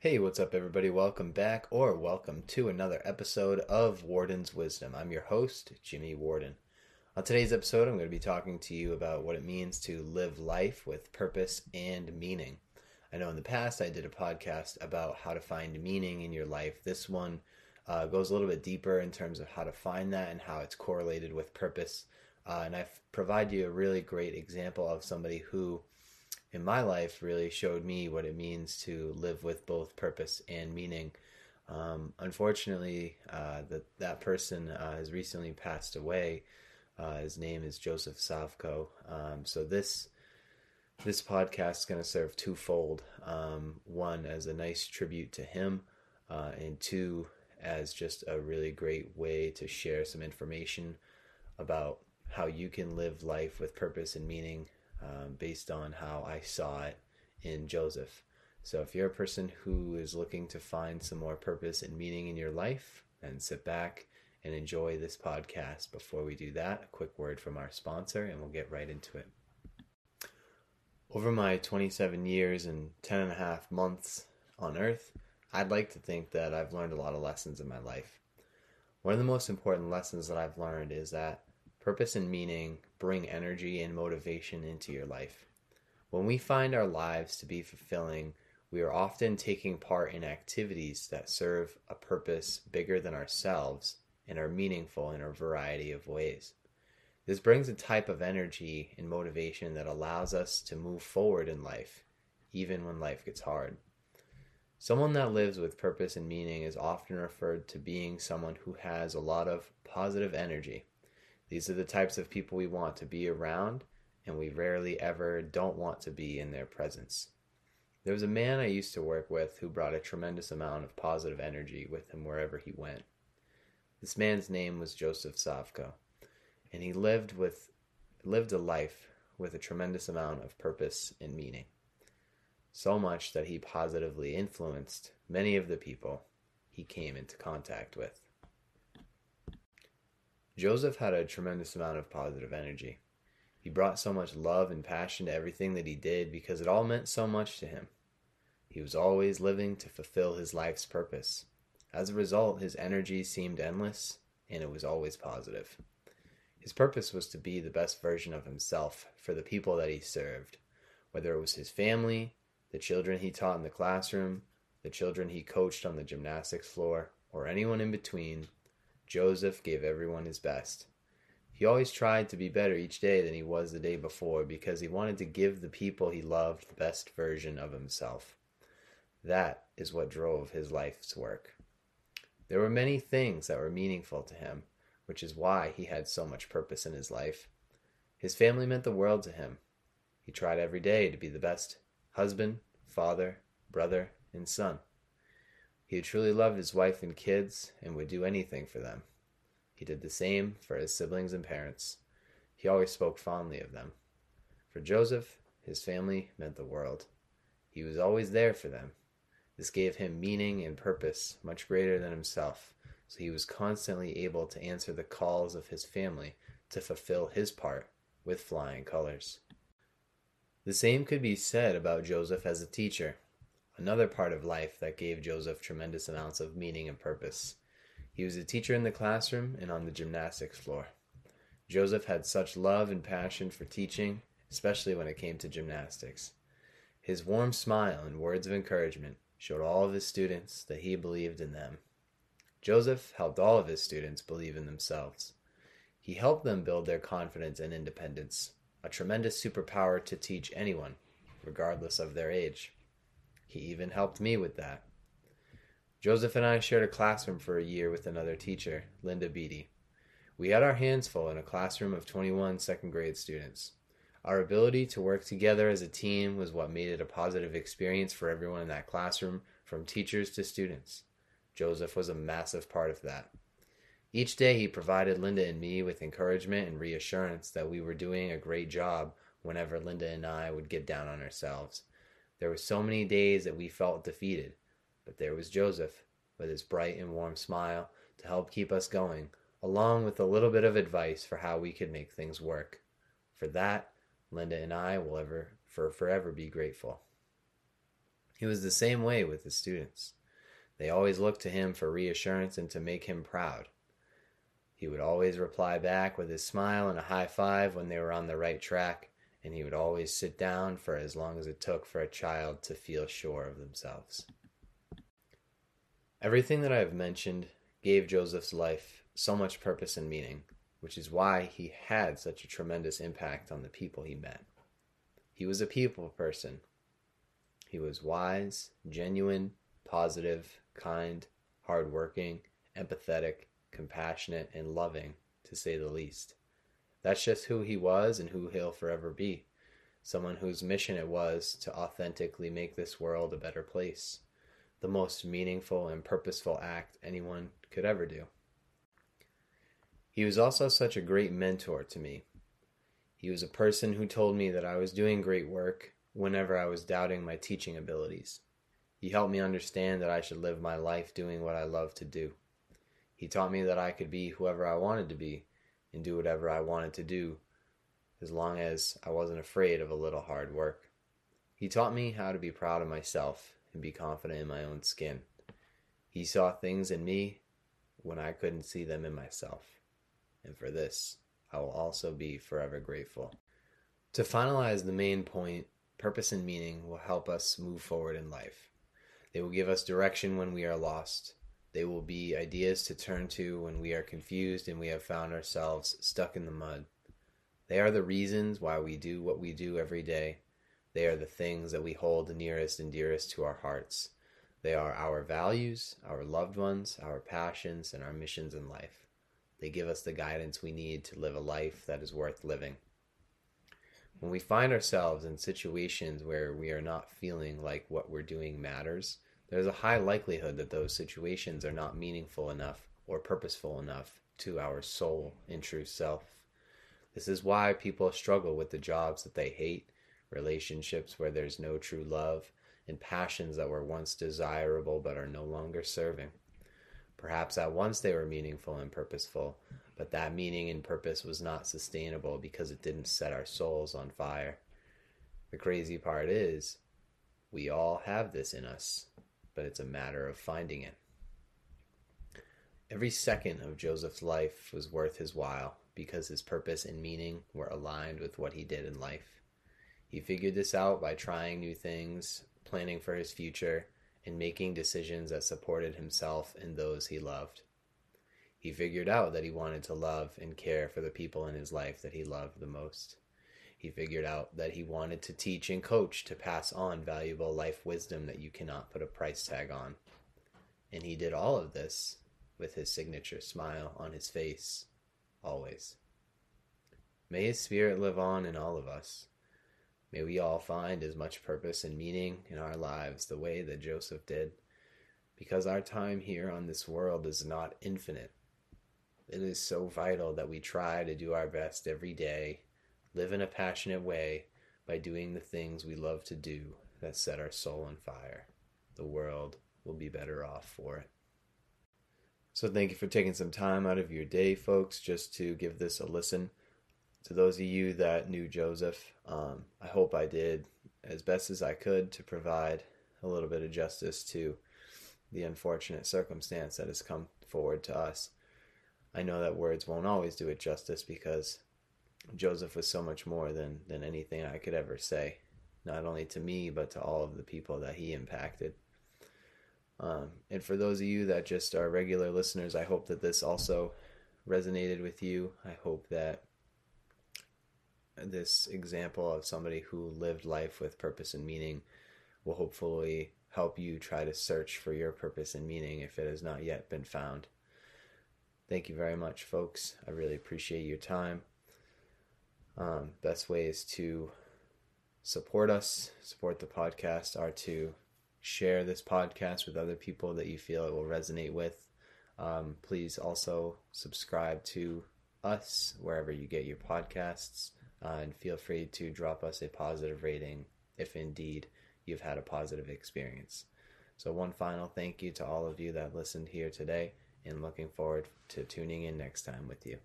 Hey, what's up, everybody? Welcome back, or welcome to another episode of Warden's Wisdom. I'm your host, Jimmy Warden. On today's episode, I'm going to be talking to you about what it means to live life with purpose and meaning. I know in the past I did a podcast about how to find meaning in your life. This one uh, goes a little bit deeper in terms of how to find that and how it's correlated with purpose. Uh, and I provide you a really great example of somebody who in my life really showed me what it means to live with both purpose and meaning. Um, unfortunately, uh, that that person uh, has recently passed away. Uh, his name is Joseph Savko. Um, so this this podcast is going to serve twofold: um, one as a nice tribute to him, uh, and two as just a really great way to share some information about how you can live life with purpose and meaning um, based on how I saw it in Joseph. So if you're a person who is looking to find some more purpose and meaning in your life, then sit back and enjoy this podcast. Before we do that, a quick word from our sponsor and we'll get right into it. Over my 27 years and 10 and a half months on earth, I'd like to think that I've learned a lot of lessons in my life. One of the most important lessons that I've learned is that Purpose and meaning bring energy and motivation into your life. When we find our lives to be fulfilling, we are often taking part in activities that serve a purpose bigger than ourselves and are meaningful in a variety of ways. This brings a type of energy and motivation that allows us to move forward in life, even when life gets hard. Someone that lives with purpose and meaning is often referred to being someone who has a lot of positive energy. These are the types of people we want to be around, and we rarely ever don't want to be in their presence. There was a man I used to work with who brought a tremendous amount of positive energy with him wherever he went. This man's name was Joseph Savko, and he lived with lived a life with a tremendous amount of purpose and meaning. So much that he positively influenced many of the people he came into contact with. Joseph had a tremendous amount of positive energy. He brought so much love and passion to everything that he did because it all meant so much to him. He was always living to fulfill his life's purpose. As a result, his energy seemed endless and it was always positive. His purpose was to be the best version of himself for the people that he served, whether it was his family, the children he taught in the classroom, the children he coached on the gymnastics floor, or anyone in between. Joseph gave everyone his best. He always tried to be better each day than he was the day before because he wanted to give the people he loved the best version of himself. That is what drove his life's work. There were many things that were meaningful to him, which is why he had so much purpose in his life. His family meant the world to him. He tried every day to be the best husband, father, brother, and son. He truly loved his wife and kids and would do anything for them. He did the same for his siblings and parents. He always spoke fondly of them. For Joseph, his family meant the world. He was always there for them. This gave him meaning and purpose much greater than himself, so he was constantly able to answer the calls of his family to fulfill his part with flying colors. The same could be said about Joseph as a teacher another part of life that gave Joseph tremendous amounts of meaning and purpose. He was a teacher in the classroom and on the gymnastics floor. Joseph had such love and passion for teaching, especially when it came to gymnastics. His warm smile and words of encouragement showed all of his students that he believed in them. Joseph helped all of his students believe in themselves. He helped them build their confidence and independence, a tremendous superpower to teach anyone, regardless of their age. He even helped me with that. Joseph and I shared a classroom for a year with another teacher, Linda Beatty. We had our hands full in a classroom of 21 second grade students. Our ability to work together as a team was what made it a positive experience for everyone in that classroom, from teachers to students. Joseph was a massive part of that. Each day, he provided Linda and me with encouragement and reassurance that we were doing a great job whenever Linda and I would get down on ourselves there were so many days that we felt defeated, but there was Joseph with his bright and warm smile to help keep us going, along with a little bit of advice for how we could make things work. For that, Linda and I will ever for forever be grateful. He was the same way with his students. They always looked to him for reassurance and to make him proud. He would always reply back with his smile and a high five when they were on the right track, and he would always sit down for as long as it took for a child to feel sure of themselves. Everything that I have mentioned gave Joseph's life so much purpose and meaning, which is why he had such a tremendous impact on the people he met. He was a people person. He was wise, genuine, positive, kind, hardworking, empathetic, compassionate, and loving, to say the least. That's just who he was and who he'll forever be. Someone whose mission it was to authentically make this world a better place. The most meaningful and purposeful act anyone could ever do. He was also such a great mentor to me. He was a person who told me that I was doing great work whenever I was doubting my teaching abilities. He helped me understand that I should live my life doing what I love to do. He taught me that I could be whoever I wanted to be and do whatever I wanted to do as long as I wasn't afraid of a little hard work. He taught me how to be proud of myself and be confident in my own skin. He saw things in me when I couldn't see them in myself. And for this, I will also be forever grateful. To finalize the main point, purpose and meaning will help us move forward in life. They will give us direction when we are lost. They will be ideas to turn to when we are confused and we have found ourselves stuck in the mud. They are the reasons why we do what we do every day. They are the things that we hold nearest and dearest to our hearts. They are our values, our loved ones, our passions, and our missions in life. They give us the guidance we need to live a life that is worth living. When we find ourselves in situations where we are not feeling like what we're doing matters, there's a high likelihood that those situations are not meaningful enough or purposeful enough to our soul and true self. This is why people struggle with the jobs that they hate, relationships where there's no true love, and passions that were once desirable but are no longer serving. Perhaps at once they were meaningful and purposeful, but that meaning and purpose was not sustainable because it didn't set our souls on fire. The crazy part is, we all have this in us but it's a matter of finding it. Every second of Joseph's life was worth his while because his purpose and meaning were aligned with what he did in life. He figured this out by trying new things, planning for his future, and making decisions that supported himself and those he loved. He figured out that he wanted to love and care for the people in his life that he loved the most. He figured out that he wanted to teach and coach to pass on valuable life wisdom that you cannot put a price tag on. And he did all of this with his signature smile on his face, always. May his spirit live on in all of us. May we all find as much purpose and meaning in our lives the way that Joseph did, because our time here on this world is not infinite. It is so vital that we try to do our best every day live in a passionate way by doing the things we love to do that set our soul on fire. The world will be better off for it. So, thank you for taking some time out of your day, folks, just to give this a listen. To those of you that knew Joseph, um, I hope I did as best as I could to provide a little bit of justice to the unfortunate circumstance that has come forward to us. I know that words won't always do it justice because Joseph was so much more than than anything I could ever say, not only to me but to all of the people that he impacted. Um, and for those of you that just are regular listeners, I hope that this also resonated with you. I hope that this example of somebody who lived life with purpose and meaning will hopefully help you try to search for your purpose and meaning if it has not yet been found. Thank you very much, folks. I really appreciate your time. Um, best ways to support us, support the podcast, are to share this podcast with other people that you feel it will resonate with. Um, please also subscribe to us wherever you get your podcasts, uh, and feel free to drop us a positive rating if indeed you've had a positive experience. So, one final thank you to all of you that listened here today, and looking forward to tuning in next time with you.